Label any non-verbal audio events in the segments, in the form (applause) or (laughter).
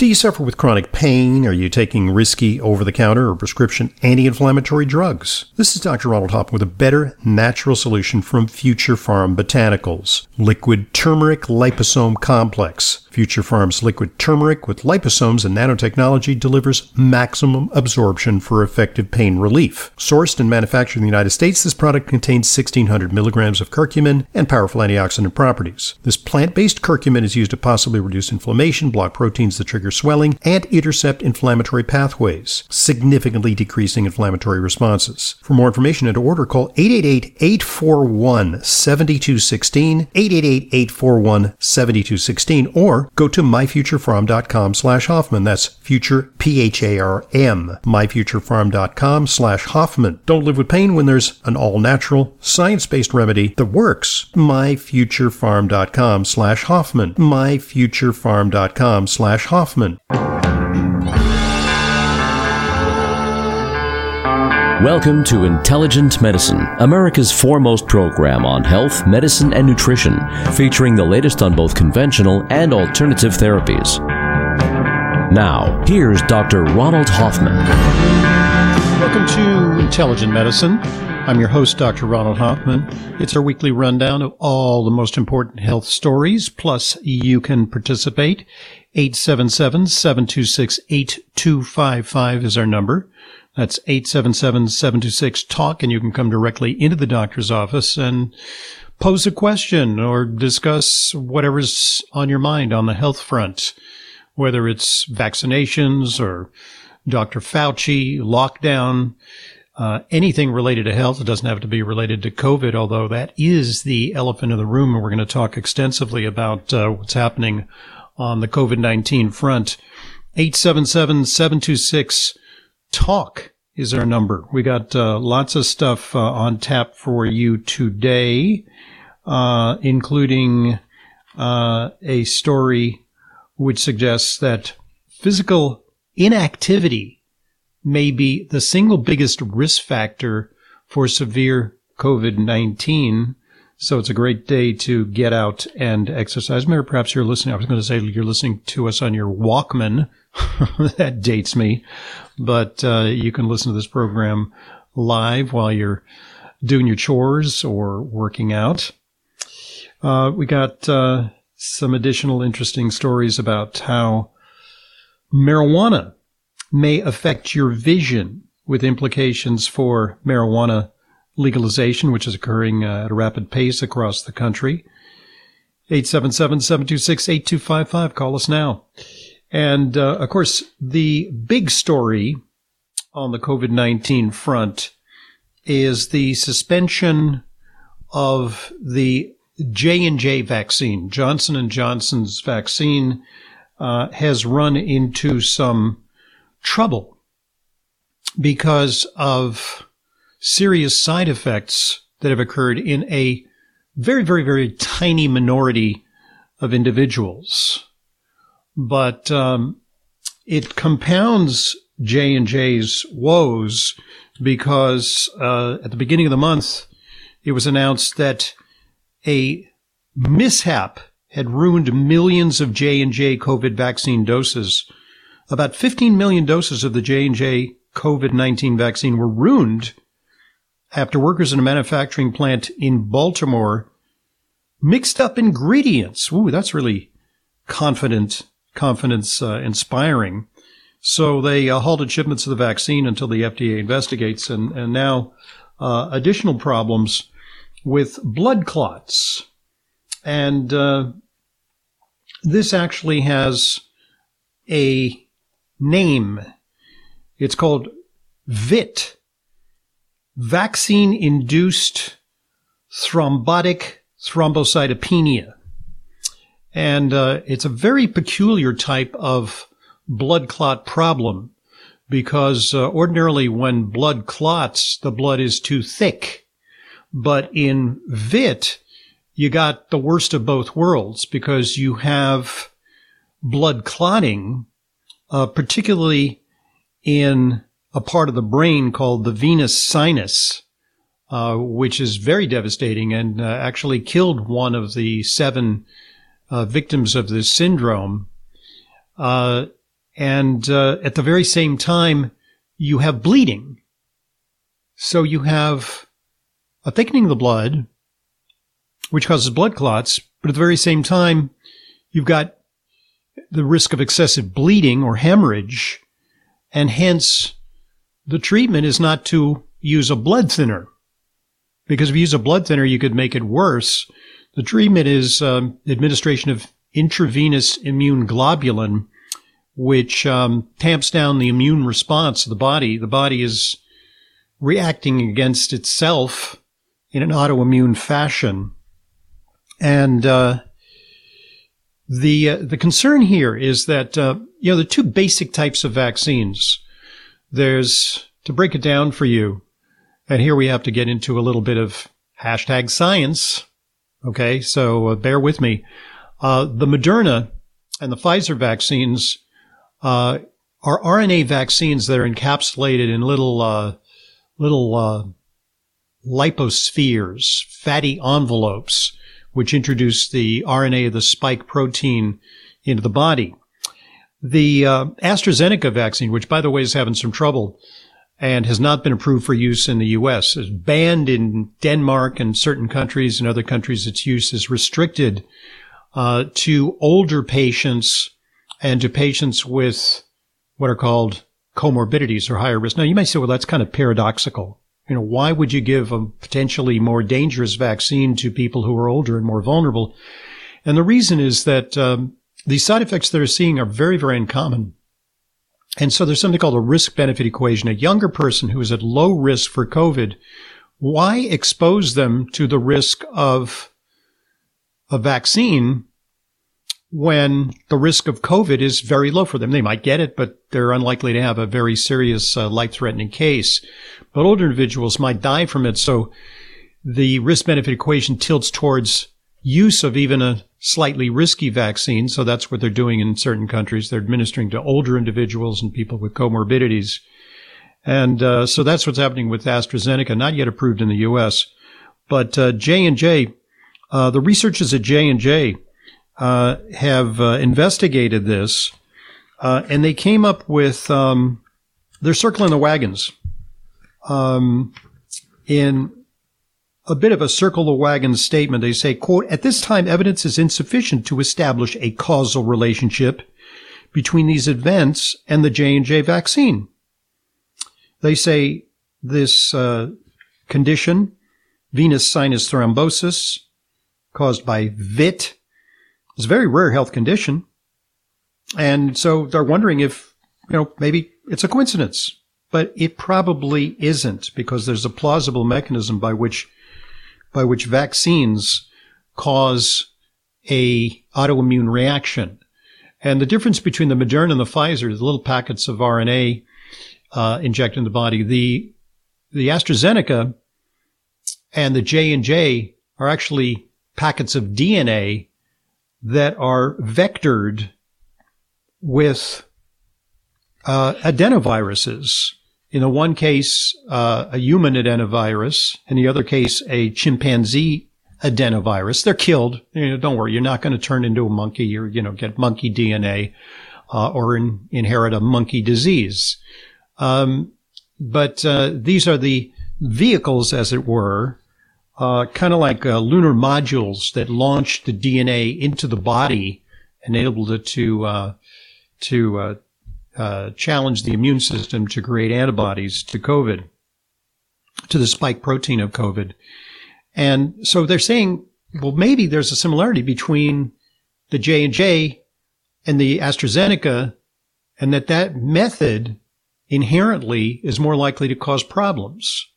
Do you suffer with chronic pain? Are you taking risky over the counter or prescription anti inflammatory drugs? This is Dr. Ronald Hoffman with a better natural solution from Future Pharm Botanicals Liquid Turmeric Liposome Complex. Future Pharm's liquid turmeric with liposomes and nanotechnology delivers maximum absorption for effective pain relief. Sourced and manufactured in the United States, this product contains 1600 milligrams of curcumin and powerful antioxidant properties. This plant based curcumin is used to possibly reduce inflammation, block proteins that trigger swelling, and intercept inflammatory pathways, significantly decreasing inflammatory responses. For more information and to order, call 888 841 7216, 888 841 7216, or go to myfuturepharm.com slash Hoffman. That's future, P-H-A-R-M, myfuturepharm.com slash Hoffman. Don't live with pain when there's an all-natural, science-based remedy that works. myfuturepharm.com slash Hoffman, myfuturepharm.com slash Hoffman. Welcome to Intelligent Medicine, America's foremost program on health, medicine, and nutrition, featuring the latest on both conventional and alternative therapies. Now, here's Dr. Ronald Hoffman. Welcome to Intelligent Medicine. I'm your host, Dr. Ronald Hoffman. It's our weekly rundown of all the most important health stories, plus you can participate. 877-726-8255 is our number. That's 877-726-TALK, and you can come directly into the doctor's office and pose a question or discuss whatever's on your mind on the health front, whether it's vaccinations or Dr. Fauci, lockdown, uh, anything related to health. It doesn't have to be related to COVID, although that is the elephant in the room, and we're going to talk extensively about uh, what's happening on the COVID-19 front. 877-726 talk is our number. We got uh, lots of stuff uh, on tap for you today, uh, including uh, a story which suggests that physical inactivity may be the single biggest risk factor for severe COVID-19. So it's a great day to get out and exercise. Maybe perhaps you're listening. I was going to say you're listening to us on your Walkman. (laughs) that dates me, but uh, you can listen to this program live while you're doing your chores or working out. Uh, we got uh, some additional interesting stories about how marijuana may affect your vision with implications for marijuana legalization, which is occurring uh, at a rapid pace across the country. 877-726-8255. Call us now. And, uh, of course, the big story on the COVID-19 front is the suspension of the J&J vaccine. Johnson & Johnson's vaccine uh, has run into some trouble because of serious side effects that have occurred in a very, very, very tiny minority of individuals. But um, it compounds J and J's woes because uh, at the beginning of the month, it was announced that a mishap had ruined millions of J and J COVID vaccine doses. About 15 million doses of the J and J COVID-19 vaccine were ruined after workers in a manufacturing plant in Baltimore mixed up ingredients. Ooh, that's really confident, confidence uh, inspiring. So they uh, halted shipments of the vaccine until the FDA investigates, and and now uh, additional problems with blood clots, and uh, this actually has a name. It's called VIT, vaccine induced thrombotic thrombocytopenia. And uh, it's a very peculiar type of blood clot problem because uh, ordinarily when blood clots, the blood is too thick. But in VIT, you got the worst of both worlds because you have blood clotting, uh, particularly in a part of the brain called the venous sinus, uh, which is very devastating and uh, actually killed one of the seven uh, victims of this syndrome. Uh, And uh, at the very same time, you have bleeding. So you have a thickening of the blood, which causes blood clots, but at the very same time, you've got the risk of excessive bleeding or hemorrhage, and hence the treatment is not to use a blood thinner. Because if you use a blood thinner, you could make it worse. The treatment is um, administration of intravenous immune globulin, which um, tamps down the immune response of the body. The body is reacting against itself in an autoimmune fashion. And uh, the uh, the concern here is that uh, you know the two basic types of vaccines. There's to break it down for you, and here we have to get into a little bit of hashtag science. Okay, so uh, bear with me. Uh, the Moderna and the Pfizer vaccines uh, are RNA vaccines that are encapsulated in little uh, little uh, lipospheres, fatty envelopes, which introduce the RNA of the spike protein into the body. The uh, AstraZeneca vaccine, which by the way is having some trouble and has not been approved for use in the U.S., is banned in Denmark and certain countries. and other countries, its use is restricted uh, to older patients and to patients with what are called comorbidities or higher risk. Now, you might say, well, that's kind of paradoxical. You know, why would you give a potentially more dangerous vaccine to people who are older and more vulnerable? And the reason is that um, the side effects they're seeing are very, very uncommon. And so there's something called a risk benefit equation. A younger person who is at low risk for COVID, why expose them to the risk of a vaccine when the risk of COVID is very low for them. They might get it, but they're unlikely to have a very serious uh, life threatening case. But older individuals might die from it. So the risk benefit equation tilts towards use of even a slightly risky vaccine. So that's what they're doing in certain countries. They're administering to older individuals and people with comorbidities. And uh, so that's what's happening with AstraZeneca, not yet approved in the U.S. But uh, J and J uh, the researchers at J and J uh, have investigated this, uh, and they came up with um, they're circling the wagons um, in a bit of a circle the wagons statement. They say, "quote At this time, evidence is insufficient to establish a causal relationship between these events and the J and J vaccine." They say this uh, condition, venous sinus thrombosis caused by VIT. is a very rare health condition. And so they're wondering if, you know, maybe it's a coincidence, but it probably isn't because there's a plausible mechanism by which, by which vaccines cause a autoimmune reaction. And the difference between the Moderna and the Pfizer, the little packets of RNA uh, injected in the body, the the AstraZeneca and the J and J are actually packets of DNA that are vectored with uh, adenoviruses. In the one case, uh, a human adenovirus. In the other case, a chimpanzee adenovirus. They're killed. You know, don't worry, you're not going to turn into a monkey or you know get monkey DNA uh, or in, inherit a monkey disease. Um, but uh, these are the vehicles, as it were, uh, kind of like uh, lunar modules that launch the DNA into the body, enabled it to uh, to uh, challenge the immune system to create antibodies to COVID, to the spike protein of COVID. And so they're saying, well, maybe there's a similarity between the J and J and the AstraZeneca, and that that method inherently is more likely to cause problems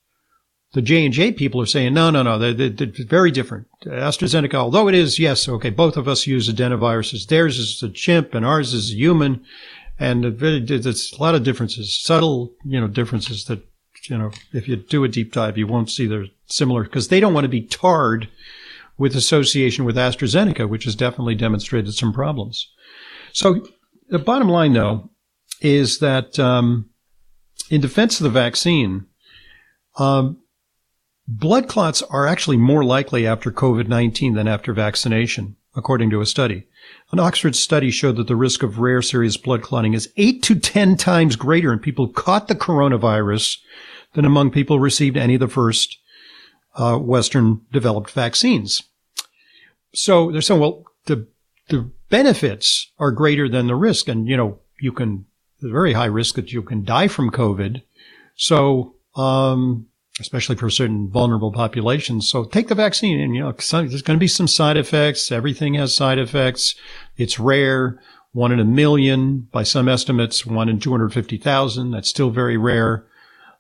the J and J people are saying, no, no, no, they're, they're, very different. AstraZeneca, although it is, yes, okay, both of us use adenoviruses. Theirs is a chimp and ours is a human. And there's a lot of differences, subtle, you know, differences that, you know, if you do a deep dive, you won't see they're similar because they don't want to be tarred with association with AstraZeneca, which has definitely demonstrated some problems. So the bottom line, though, is that um, in defense of the vaccine, um, Blood clots are actually more likely after COVID 19 than after vaccination. According to a study. An Oxford study showed that the risk of rare serious blood clotting is eight to 10 times greater in people who caught the coronavirus than among people who received any of the first uh, Western developed vaccines. So they're saying, well, the, the benefits are greater than the risk. And, you know, you can, there's very high risk that you can die from COVID. So, um, especially for certain vulnerable populations. So take the vaccine and, you know, there's going to be some side effects. Everything has side effects. It's rare. One in a million. By some estimates, one in 250,000. That's still very rare.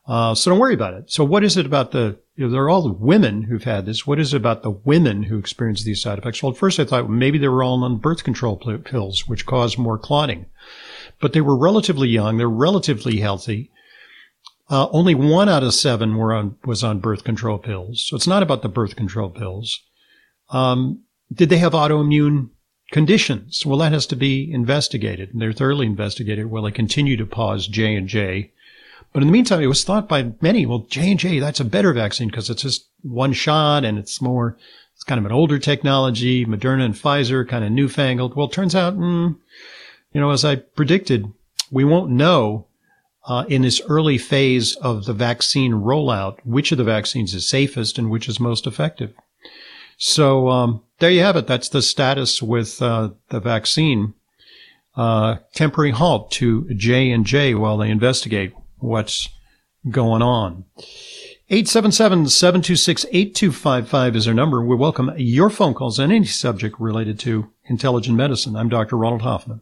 Uh, so don't worry about it. So what is it about the, you know, they're all the women who've had this. What is it about the women who experience these side effects? Well, at first I thought maybe they were all on birth control pills, which cause more clotting, but they were relatively young. They're relatively healthy. Uh, only one out of seven were on was on birth control pills. So it's not about the birth control pills. Um, did they have autoimmune conditions? Well, that has to be investigated. And they're thoroughly investigated. Will they continue to pause J and J? But in the meantime, it was thought by many, well, J and J, that's a better vaccine because it's just one shot and it's more, it's kind of an older technology. Moderna and Pfizer, kind of newfangled. Well, turns out, mm, you know, as I predicted, we won't know uh, in this early phase of the vaccine rollout, which of the vaccines is safest and which is most effective. So um, there you have it. That's the status with uh, the vaccine. Uh, temporary halt to J and J while they investigate what's going on. 877-726-8255 is our number. We welcome your phone calls on any subject related to intelligent medicine. I'm Dr. Ronald Hoffman.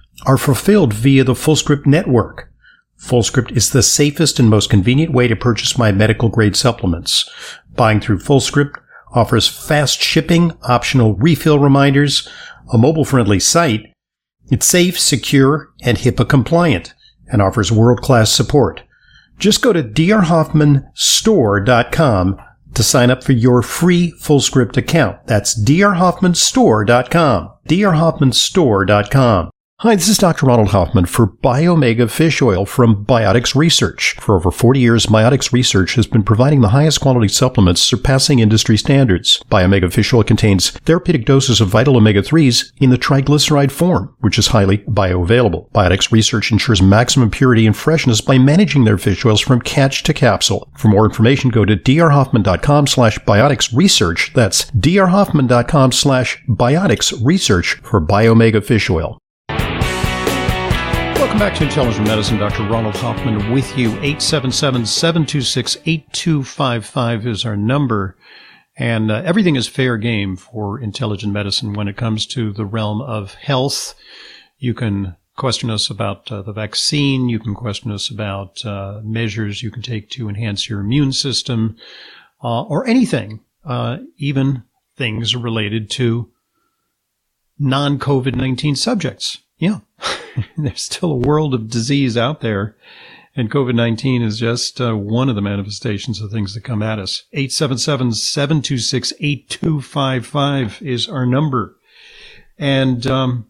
are fulfilled via the FullScript network. FullScript is the safest and most convenient way to purchase my medical grade supplements. Buying through FullScript offers fast shipping, optional refill reminders, a mobile friendly site. It's safe, secure, and HIPAA compliant and offers world class support. Just go to drhoffmanstore.com to sign up for your free FullScript account. That's drhoffmanstore.com. drhoffmanstore.com. Hi, this is Dr. Ronald Hoffman for Biomega Fish Oil from Biotics Research. For over 40 years, Biotics Research has been providing the highest quality supplements surpassing industry standards. Biomega Fish Oil contains therapeutic doses of vital omega-3s in the triglyceride form, which is highly bioavailable. Biotics Research ensures maximum purity and freshness by managing their fish oils from catch to capsule. For more information, go to drhoffman.com slash biotics research. That's drhoffman.com slash biotics research for Biomega Fish Oil. Welcome back to Intelligent Medicine. Dr. Ronald Hoffman with you. 877-726-8255 is our number. And uh, everything is fair game for intelligent medicine when it comes to the realm of health. You can question us about uh, the vaccine. You can question us about uh, measures you can take to enhance your immune system uh, or anything, uh, even things related to non-COVID 19 subjects. Yeah. (laughs) There's still a world of disease out there. And COVID 19 is just uh, one of the manifestations of things that come at us. 877 726 8255 is our number. And um,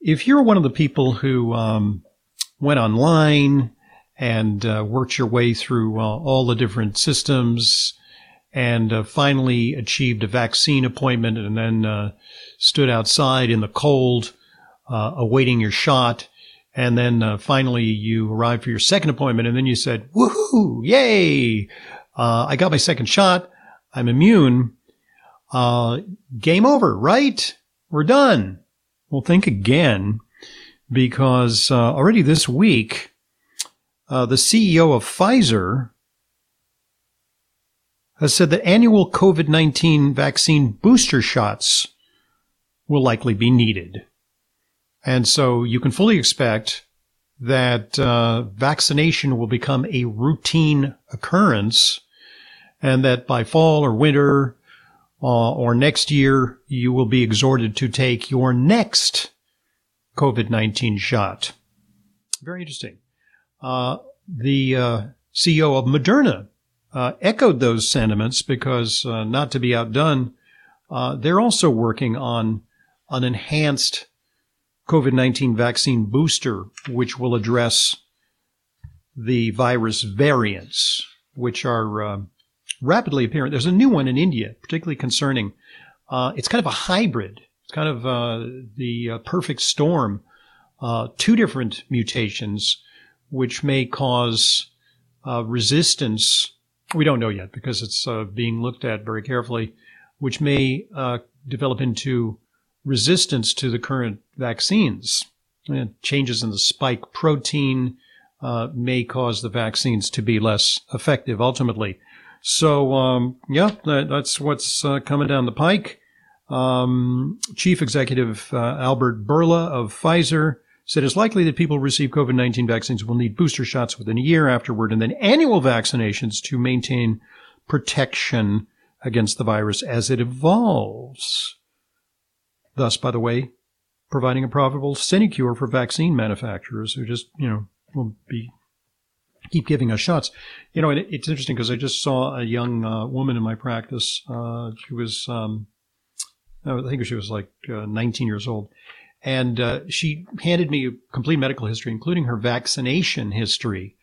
if you're one of the people who um, went online and uh, worked your way through uh, all the different systems and uh, finally achieved a vaccine appointment and then uh, stood outside in the cold uh, awaiting your shot. And then uh, finally you arrived for your second appointment and then you said, woohoo, yay. Uh, I got my second shot. I'm immune. Uh, game over, right? We're done. Well, think again because uh, already this week, uh, the CEO of Pfizer has said that annual COVID-19 vaccine booster shots will likely be needed. And so you can fully expect that uh, vaccination will become a routine occurrence and that by fall or winter uh, or next year you will be exhorted to take your next COVID 19 shot. Very interesting. Uh, the uh, CEO of Moderna uh, echoed those sentiments because, uh, not to be outdone, uh, they're also working on an enhanced COVID 19 vaccine booster, which will address the virus variants, which are uh, rapidly apparent. There's a new one in India, particularly concerning. Uh, it's kind of a hybrid. It's kind of uh, the uh, perfect storm. Uh, two different mutations, which may cause uh, resistance. We don't know yet because it's being looked at very carefully, which may develop into resistance to the current vaccines. And changes in the spike protein uh, may cause the vaccines to be less effective ultimately. So, um, yeah, that, that's what's uh, coming down the pike. Um, Chief Executive uh, Albert Bourla of Pfizer said it's likely that people who receive COVID 19 vaccines will need booster shots within a year afterward and then annual vaccinations to maintain protection against the virus as it evolves. Thus, by the way, providing a profitable sinecure for vaccine manufacturers who just, you know, will be keep giving us shots. You know, it, it's interesting because I just saw a young uh, woman in my practice. Uh, she was, um, I think she was like uh, 19 years old. And uh, she handed me a complete medical history, including her vaccination history.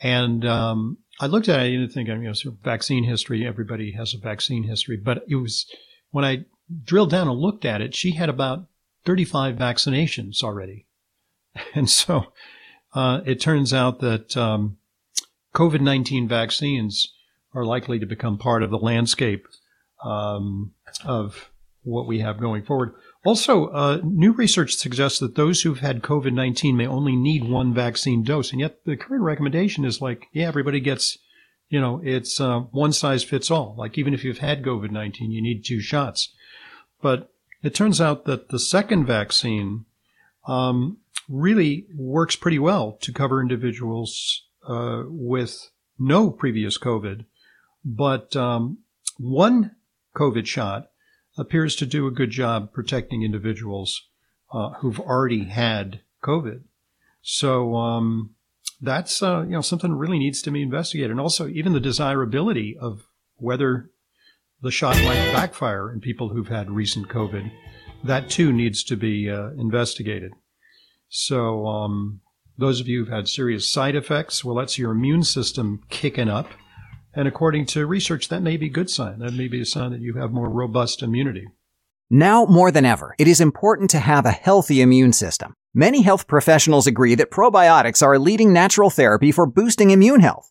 And um, I looked at it, I didn't think, I mean, you know, vaccine history, everybody has a vaccine history. But it was, when I drilled down and looked at it, she had about 35 vaccinations already. (laughs) And so uh, it turns out that um, COVID 19 vaccines are likely to become part of the landscape um, of what we have going forward. Also, uh, new research suggests that those who've had COVID 19 may only need one vaccine dose. And yet the current recommendation is like, yeah, everybody gets, you know, it's uh, one size fits all. Like even if you've had COVID 19, you need two shots. But it turns out that the second vaccine um, really works pretty well to cover individuals uh, with no previous COVID. But um, one COVID shot appears to do a good job protecting individuals uh, who've already had COVID. So um, that's uh, you know something really needs to be investigated, and also even the desirability of whether the shot might backfire in people who've had recent COVID. That too needs to be uh, investigated. So, um, those of you who've had serious side effects, well, that's your immune system kicking up. And according to research, that may be a good sign. That may be a sign that you have more robust immunity. Now more than ever, it is important to have a healthy immune system. Many health professionals agree that probiotics are a leading natural therapy for boosting immune health.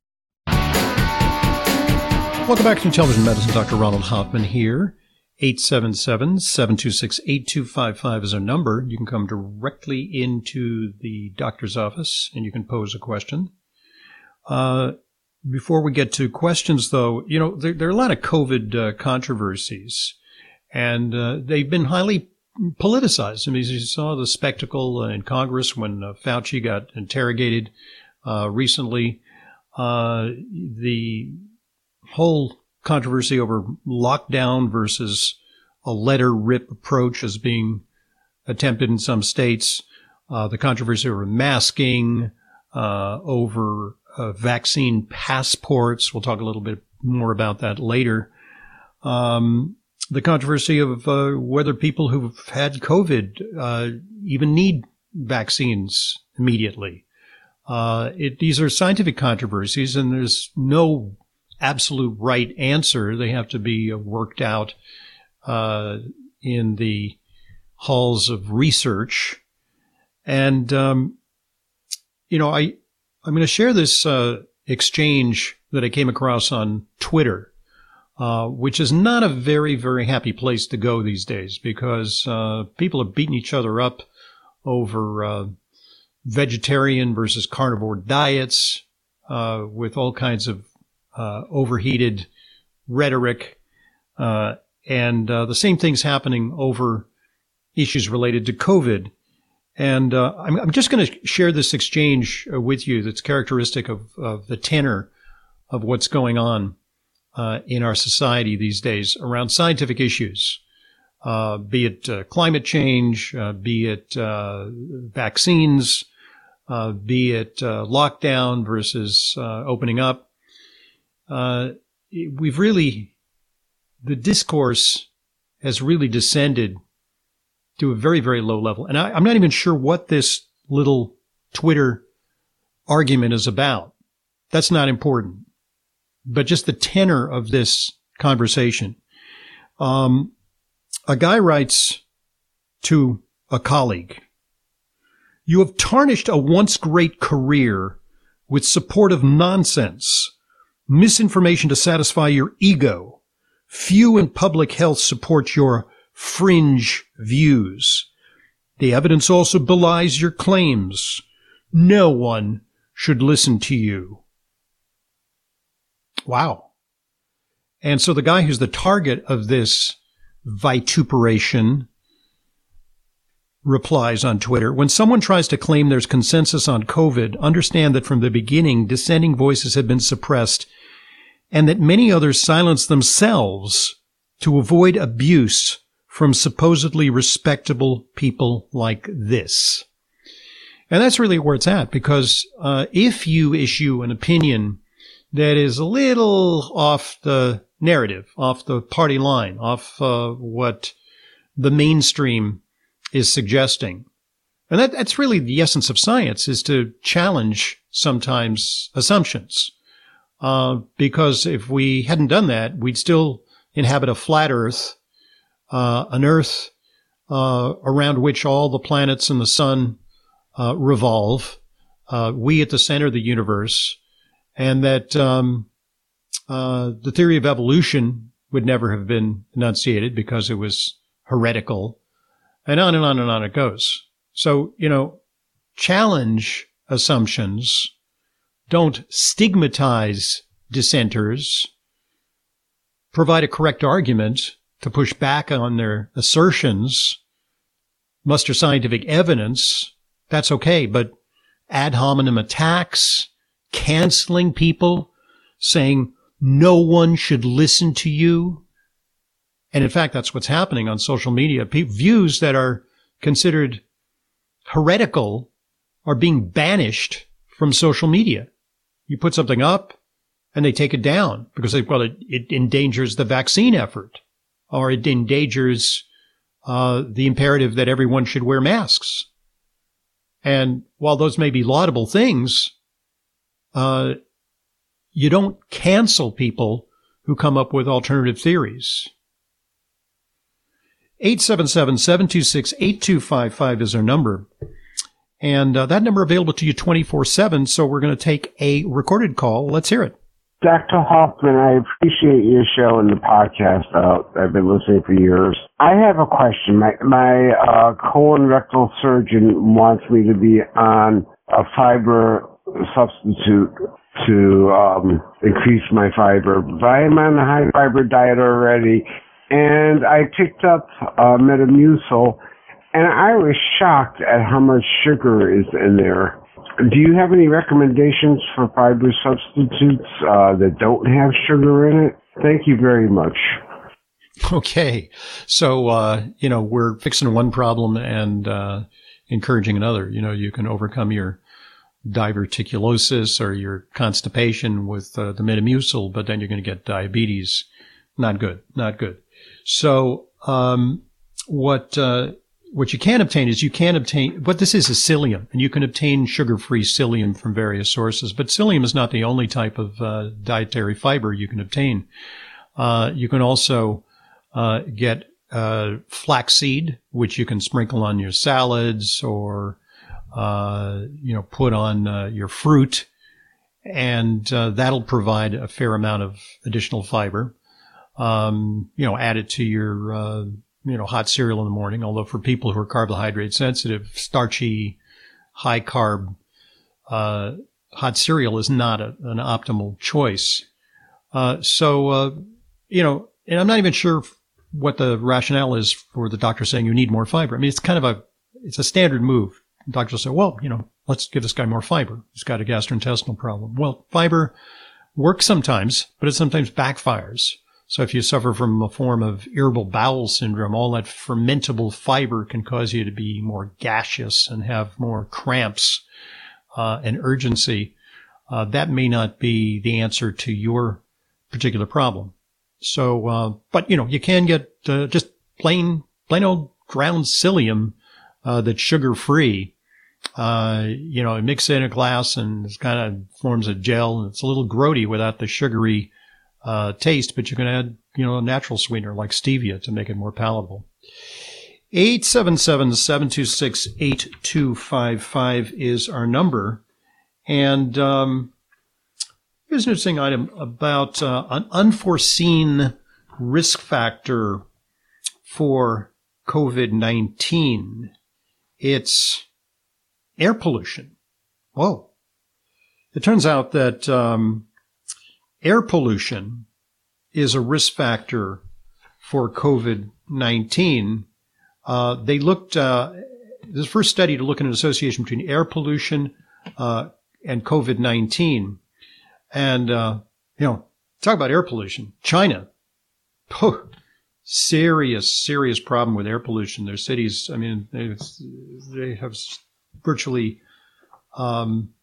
Welcome back to Intelligent Medicine. Dr. Ronald Hoffman here. 877-726-8255 is our number. You can come directly into the doctor's office and you can pose a question. Uh, before we get to questions, though, you know, there, there are a lot of COVID uh, controversies, and uh, they've been highly politicized. I mean, you saw the spectacle in Congress when uh, Fauci got interrogated uh, recently. Uh, the whole controversy over lockdown versus a letter rip approach is being attempted in some states. Uh, the controversy over masking, uh, over uh, vaccine passports. We'll talk a little bit more about that later. Um, the controversy of uh, whether people who've had COVID uh, even need vaccines immediately. Uh, it, these are scientific controversies, and there's no absolute right answer. They have to be worked out uh, in the halls of research. And, um, you know, I, I'm going to share this uh, exchange that I came across on Twitter, uh, which is not a very, very happy place to go these days because uh, people are beating each other up over uh, vegetarian versus carnivore diets uh, with all kinds of uh, overheated rhetoric. Uh, and uh, the same thing's happening over issues related to COVID. And uh, I'm, I'm, just going to share this exchange uh, with you that's characteristic of, of, the tenor of what's going on uh, in our society these days around scientific issues. be it climate change, be it vaccines, be it lockdown versus opening up, uh, we've really, the discourse has really descended to a very, very low level. And I, I'm not even sure what this little Twitter argument is about. That's not important. But just the tenor of this conversation. Um, a guy writes to a colleague, you have tarnished a once great career with supportive nonsense misinformation to satisfy your ego. Few in public health support your fringe views. The evidence also belies your claims. No one should listen to you. Wow. And so the guy who's the target of this vituperation replies on Twitter When someone tries to claim there's consensus on COVID, understand that from the beginning, dissenting voices have been suppressed and that many others silence themselves to avoid abuse from supposedly respectable people like this. And that's really where it's at because uh, if you issue an opinion that is a little off the narrative, off the party line, off uh, what the mainstream is suggesting, and that, that's really the essence of science is to challenge sometimes assumptions. Uh, because if we hadn't done that, we'd still inhabit a flat Earth, uh, an Earth uh, around which all the planets and the sun uh, revolve. Uh, we at the center of the universe, and that um, the theory of evolution would never have been enunciated because it was heretical, and on and on and on it goes. So you know, challenge assumptions don't stigmatize dissenters, provide a correct argument to push back on their assertions, muster scientific evidence, that's okay. But ad hominem attacks, canceling people, saying no one should listen to you. And in fact, that's what's happening on social media. views that are considered heretical are being banished from social media. You put something up and they take it down because they, well, it, it endangers the vaccine effort or it endangers uh, the imperative that everyone should wear masks. And while those may be laudable things, uh, you don't cancel people who come up with alternative theories. 877-726-8255 is our number. And uh, that number available to you 24-7. So we're going to take a recorded call. Let's hear it. Dr. Hoffman, I appreciate your show and the podcast. Uh, I've been listening for years. I have a question. My my uh, colon rectal surgeon wants me to be on a fiber substitute to um, increase my fiber. But I'm on a high fiber diet already, and I picked up uh, Metamucil, and I was shocked at how much sugar is in there. Do you have any recommendations for fiber substitutes uh, that don't have sugar in it? Thank you very much. Okay. So, uh, you know, we're fixing one problem and uh, encouraging another. You know, you can overcome your diverticulosis or your constipation with uh, the Metamucil, but then you're going to get diabetes. Not good. Not good. So, um, what uh, what you can obtain is you can obtain what this is is psyllium, and you can obtain sugar-free psyllium from various sources. But psyllium is not the only type of uh, dietary fiber you can obtain. Uh, you can also uh, get uh, flaxseed, which you can sprinkle on your salads or uh, you know put on uh, your fruit, and that'll provide a fair amount of additional fiber. Um, you know, add it to your you know, hot cereal in the morning. Although for people who are carbohydrate sensitive, starchy, high carb, uh, hot cereal is not a, an optimal choice. Uh, so, uh, you know, and I'm not even sure what the rationale is for the doctor saying you need more fiber. I mean, it's kind of a, it's a standard move. Doctors will say, well, you know, let's give this guy more fiber. He's got a gastrointestinal problem. Well, fiber works sometimes, but it sometimes backfires. So if you suffer from a form of irritable bowel syndrome, all that fermentable fiber can cause you to be more gaseous and have more cramps uh, and urgency. Uh, that may not be the answer to your particular problem. So, uh, but you know, you can get uh, just plain, plain old ground psyllium uh, that's sugar free. Uh, you know, mix it in a glass and it kind of forms a gel. And it's a little grody without the sugary uh, taste, but you can add, you know, a natural sweetener like stevia to make it more palatable. 877-726-8255 is our number. And um, here's an interesting item about uh, an unforeseen risk factor for COVID-19. It's air pollution. Whoa. It turns out that um, air pollution is a risk factor for COVID-19. Uh, they looked, uh, this first study to look at an association between air pollution uh, and COVID-19. And, uh, you know, talk about air pollution. China, serious, serious problem with air pollution. Their cities, I mean, they, they have virtually um,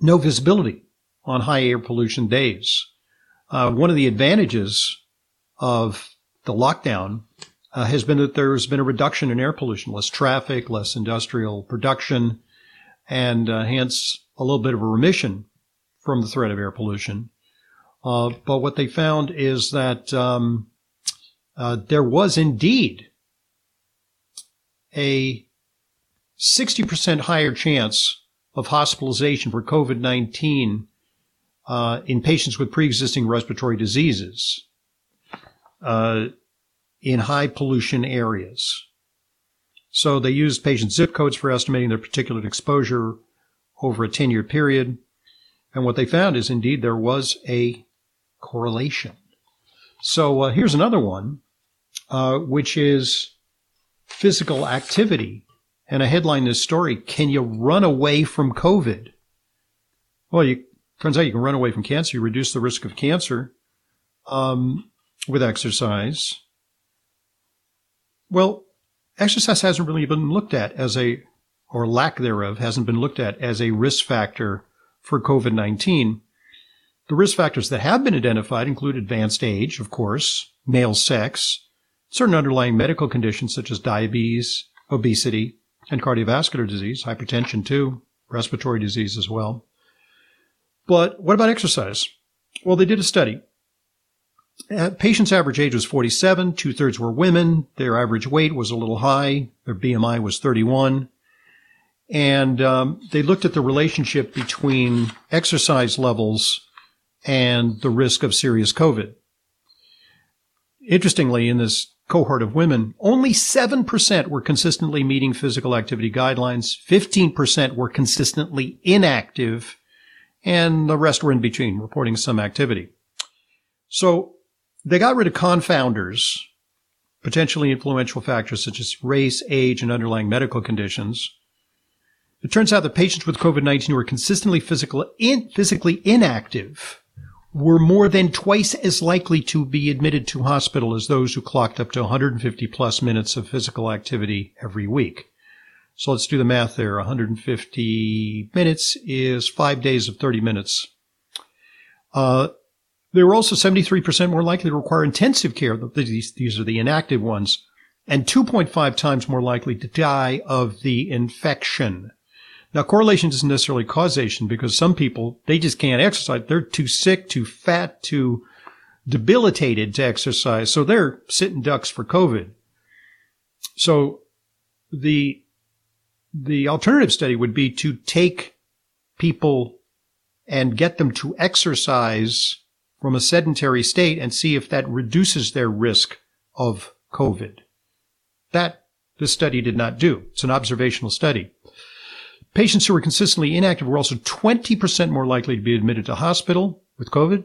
no visibility on high air pollution days. Uh, one of the advantages of the lockdown uh, has been that there's been a reduction in air pollution, less traffic, less industrial production, and uh, hence a little bit of a remission from the threat of air pollution. Uh, but what they found is that um, uh, there was indeed a 60% higher chance of hospitalization for COVID-19 uh, in patients with pre-existing respiratory diseases uh, in high pollution areas. So they used patient zip codes for estimating their particulate exposure over a 10 year period. And what they found is indeed there was a correlation. So uh, here's another one, uh, which is physical activity. And I headline in this story, Can you run away from COVID? Well, you Turns out you can run away from cancer. You reduce the risk of cancer um, with exercise. Well, exercise hasn't really been looked at as a, or lack thereof, hasn't been looked at as a risk factor for COVID 19. The risk factors that have been identified include advanced age, of course, male sex, certain underlying medical conditions such as diabetes, obesity, and cardiovascular disease, hypertension too, respiratory disease as well. But what about exercise? Well, they did a study. Uh, patients' average age was 47, two thirds were women. Their average weight was a little high. Their BMI was 31. And um, they looked at the relationship between exercise levels and the risk of serious COVID. Interestingly, in this cohort of women, only 7% were consistently meeting physical activity guidelines, 15% were consistently inactive, and the rest were in between, reporting some activity. So they got rid of confounders, potentially influential factors such as race, age, and underlying medical conditions. It turns out that patients with COVID-19 who were consistently physical, in, physically inactive were more than twice as likely to be admitted to hospital as those who clocked up to 150 plus minutes of physical activity every week. So let's do the math there. 150 minutes is five days of 30 minutes. Uh, they were also 73% more likely to require intensive care. These, these are the inactive ones. And 2.5 times more likely to die of the infection. Now, correlation isn't necessarily causation because some people, they just can't exercise. They're too sick, too fat, too debilitated to exercise. So they're sitting ducks for COVID. So the, the alternative study would be to take people and get them to exercise from a sedentary state and see if that reduces their risk of COVID. That this study did not do. It's an observational study. Patients who were consistently inactive were also 20% more likely to be admitted to hospital with COVID,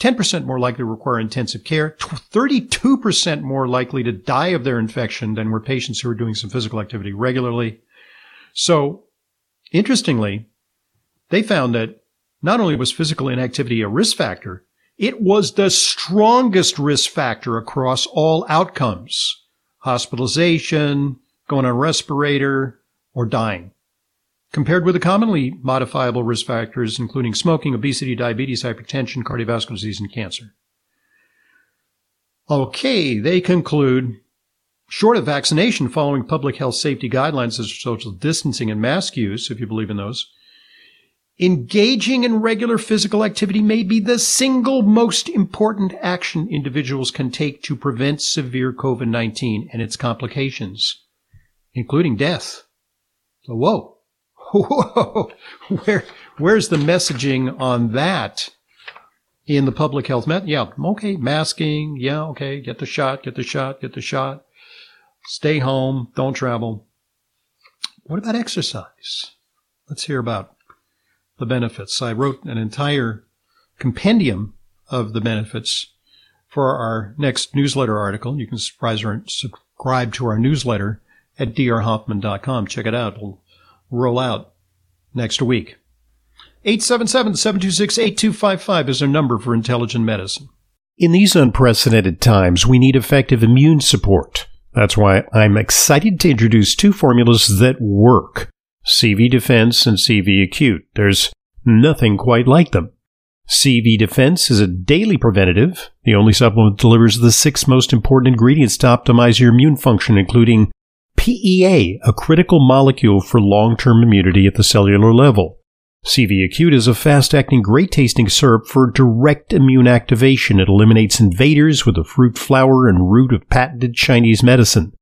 10% more likely to require intensive care, 32% more likely to die of their infection than were patients who were doing some physical activity regularly. So, interestingly, they found that not only was physical inactivity a risk factor, it was the strongest risk factor across all outcomes. Hospitalization, going on a respirator, or dying compared with the commonly modifiable risk factors, including smoking, obesity, diabetes, hypertension, cardiovascular disease, and cancer. Okay, they conclude short of vaccination following public health safety guidelines such as social distancing and mask use, if you believe in those, engaging in regular physical activity may be the single most important action individuals can take to prevent severe COVID 19 and its complications, including death. So, whoa. (laughs) Whoa, where where's the messaging on that in the public health met? Yeah, okay, masking. Yeah, okay, get the shot, get the shot, get the shot. Stay home, don't travel. What about exercise? Let's hear about the benefits. I wrote an entire compendium of the benefits for our next newsletter article. You can subscribe to our newsletter at drhoffman.com. Check it out. It'll roll out next week. 877-726-8255 is our number for intelligent medicine. In these unprecedented times, we need effective immune support. That's why I'm excited to introduce two formulas that work. CV Defense and CV Acute. There's nothing quite like them. CV Defense is a daily preventative. The only supplement that delivers the six most important ingredients to optimize your immune function, including PEA, a critical molecule for long term immunity at the cellular level. CV Acute is a fast acting, great tasting syrup for direct immune activation. It eliminates invaders with the fruit, flower, and root of patented Chinese medicine.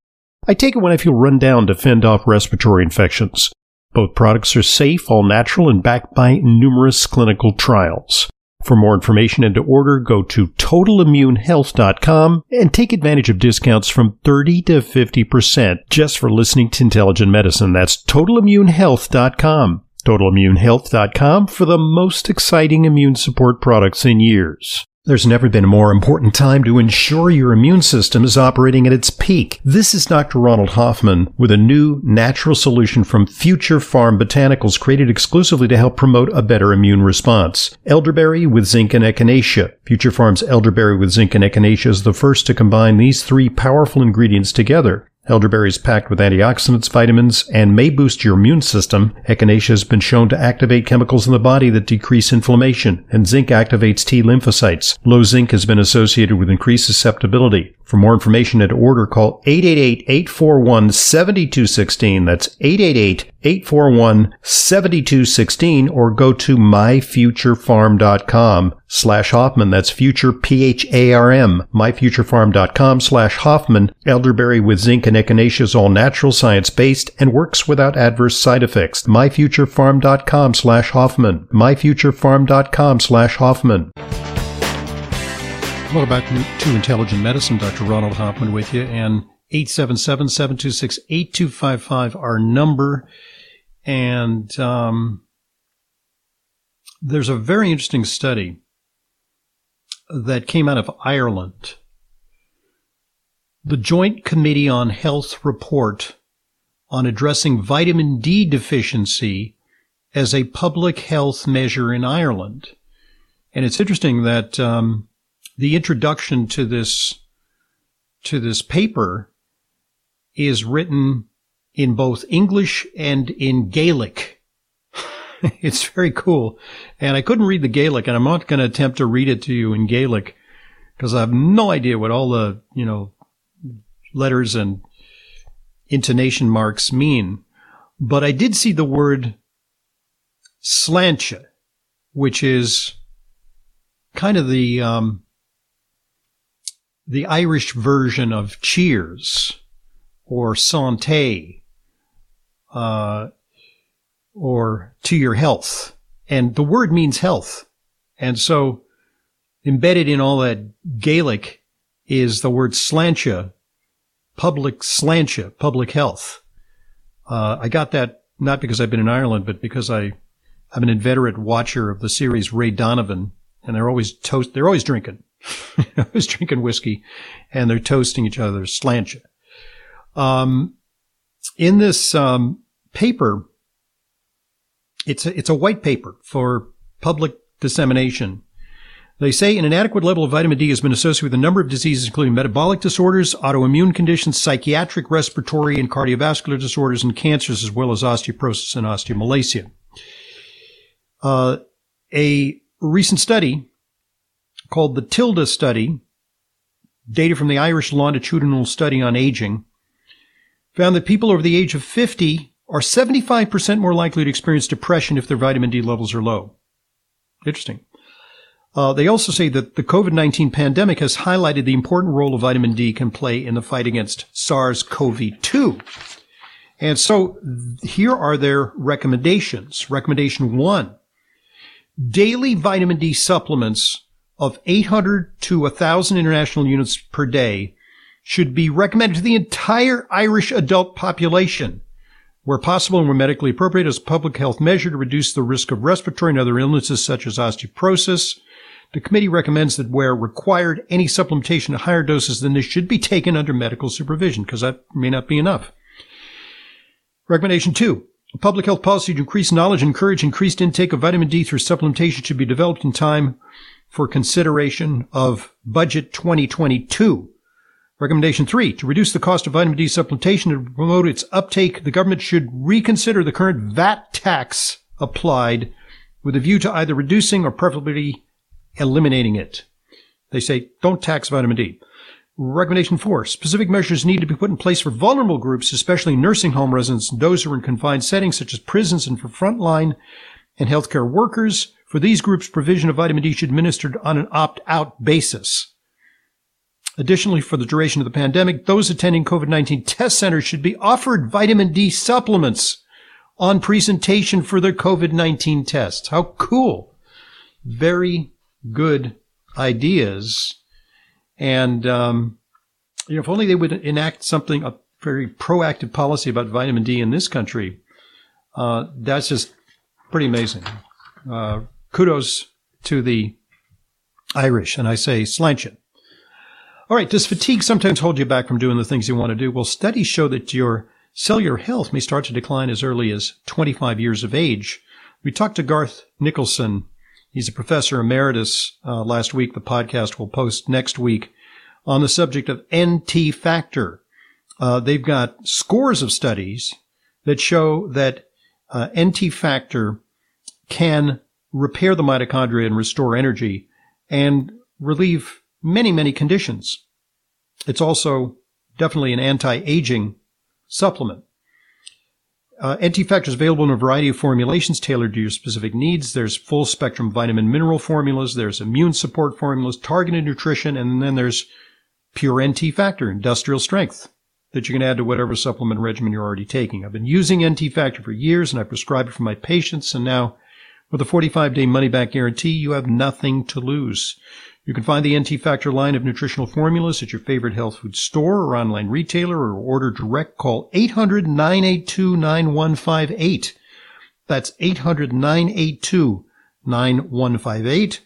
I take it when I feel run down to fend off respiratory infections. Both products are safe, all natural, and backed by numerous clinical trials. For more information and to order, go to totalimmunehealth.com and take advantage of discounts from 30 to 50% just for listening to Intelligent Medicine. That's totalimmunehealth.com. Totalimmunehealth.com for the most exciting immune support products in years. There's never been a more important time to ensure your immune system is operating at its peak. This is Dr. Ronald Hoffman with a new natural solution from Future Pharm Botanicals created exclusively to help promote a better immune response. Elderberry with zinc and echinacea. Future Pharm's elderberry with zinc and echinacea is the first to combine these three powerful ingredients together. Elderberry is packed with antioxidants, vitamins, and may boost your immune system. Echinacea has been shown to activate chemicals in the body that decrease inflammation, and zinc activates T lymphocytes. Low zinc has been associated with increased susceptibility. For more information and order, call 888-841-7216. That's 888-841-7216 or go to myfuturepharm.com slash Hoffman. That's future P-H-A-R-M. myfuturepharm.com slash Hoffman. Elderberry with zinc and echinacea is all natural, science-based, and works without adverse side effects. myfuturepharm.com slash Hoffman. myfuturepharm.com slash Hoffman. Welcome back to Intelligent Medicine. Dr. Ronald Hoffman with you. And 877-726-8255, our number. And um, there's a very interesting study that came out of Ireland. The Joint Committee on Health report on addressing vitamin D deficiency as a public health measure in Ireland. And it's interesting that um, the introduction to this to this paper is written in both English and in Gaelic. (laughs) it's very cool. And I couldn't read the Gaelic and I'm not going to attempt to read it to you in Gaelic because I have no idea what all the, you know, letters and intonation marks mean. But I did see the word sláinte, which is kind of the, um, the Irish version of cheers or santé uh, or to your health. And the word means health. And so embedded in all that Gaelic is the word sláinte, public sláinte, public health. Uh, I got that not because I've been in Ireland, but because I, I'm an inveterate watcher of the series Ray Donovan, and they're always toast, they're always drinking. (laughs) I was drinking whiskey and they're toasting each other, sláinte. Um, in this, um, paper, it's a, it's a white paper for public dissemination. They say an inadequate level of vitamin D has been associated with a number of diseases, including metabolic disorders, autoimmune conditions, psychiatric, respiratory, and cardiovascular disorders, and cancers, as well as osteoporosis and osteomalacia. Uh, a recent study called the TILDA study, data from the Irish Longitudinal Study on Aging, found that people over the age of 50 are 75% more likely to experience depression if their vitamin D levels are low. Interesting. Uh, they also say that the COVID-19 pandemic has highlighted the important role of vitamin D can play in the fight against SARS-CoV-2. And so here are their recommendations. Recommendation one, daily vitamin D supplements of 800 to 1,000 international units per day should be recommended to the entire Irish adult population, where possible and where medically appropriate as a public health measure to reduce the risk of respiratory and other illnesses such as osteoporosis. The committee recommends that where required, any supplementation at higher doses than this should be taken under medical supervision, because that may not be enough. Recommendation two. A public health policy to increase knowledge and encourage increased intake of vitamin D through supplementation should be developed in time for consideration of budget 2022. Recommendation three, to reduce the cost of vitamin D supplementation and promote its uptake, the government should reconsider the current VAT tax applied with a view to either reducing or preferably eliminating it. They say don't tax vitamin D. Recommendation four, specific measures need to be put in place for vulnerable groups, especially nursing home residents and those who are in confined settings such as prisons and for frontline and healthcare workers. For these groups, provision of vitamin D should be administered on an opt-out basis. Additionally, for the duration of the pandemic, those attending COVID-19 test centers should be offered vitamin D supplements on presentation for their COVID-19 tests. How cool. Very good ideas. And, um, you know, if only they would enact something, a very proactive policy about vitamin D in this country, uh, that's just pretty amazing. Uh, kudos to the Irish, and I say sláinte. All right, does fatigue sometimes hold you back from doing the things you want to do? Well, studies show that your cellular health may start to decline as early as 25 years of age. We talked to Garth Nicolson. He's a professor emeritus uh, last week. The podcast will post next week on the subject of NT factor. Uh, they've got scores of studies that show that uh, NT factor can repair the mitochondria and restore energy and relieve many, many conditions. It's also definitely an anti-aging supplement. Uh, NT Factor is available in a variety of formulations tailored to your specific needs. There's full spectrum vitamin mineral formulas. There's immune support formulas, targeted nutrition, and then there's pure NT Factor, industrial strength that you can add to whatever supplement regimen you're already taking. I've been using NT Factor for years and I prescribe it for my patients. And now with a 45 day money back guarantee, you have nothing to lose. You can find the NT Factor line of nutritional formulas at your favorite health food store or online retailer or order direct. Call 800 982 9158. That's 800 982 9158.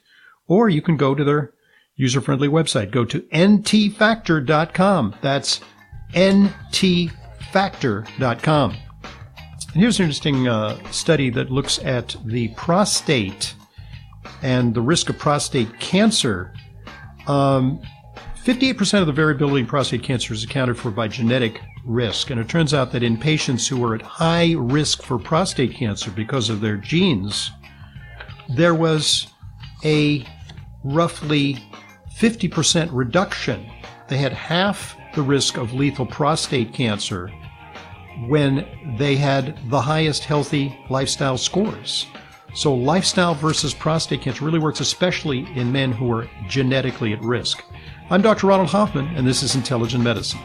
Or you can go to their user friendly website. Go to ntfactor.com. That's ntfactor.com. And here's an interesting uh, study that looks at the prostate and the risk of prostate cancer. Um, 58% of the variability in prostate cancer is accounted for by genetic risk. And it turns out that in patients who are at high risk for prostate cancer because of their genes, there was a roughly 50% reduction. They had half the risk of lethal prostate cancer when they had the highest healthy lifestyle scores. So, lifestyle versus prostate cancer really works, especially in men who are genetically at risk. I'm Dr. Ronald Hoffman, and this is Intelligent Medicine.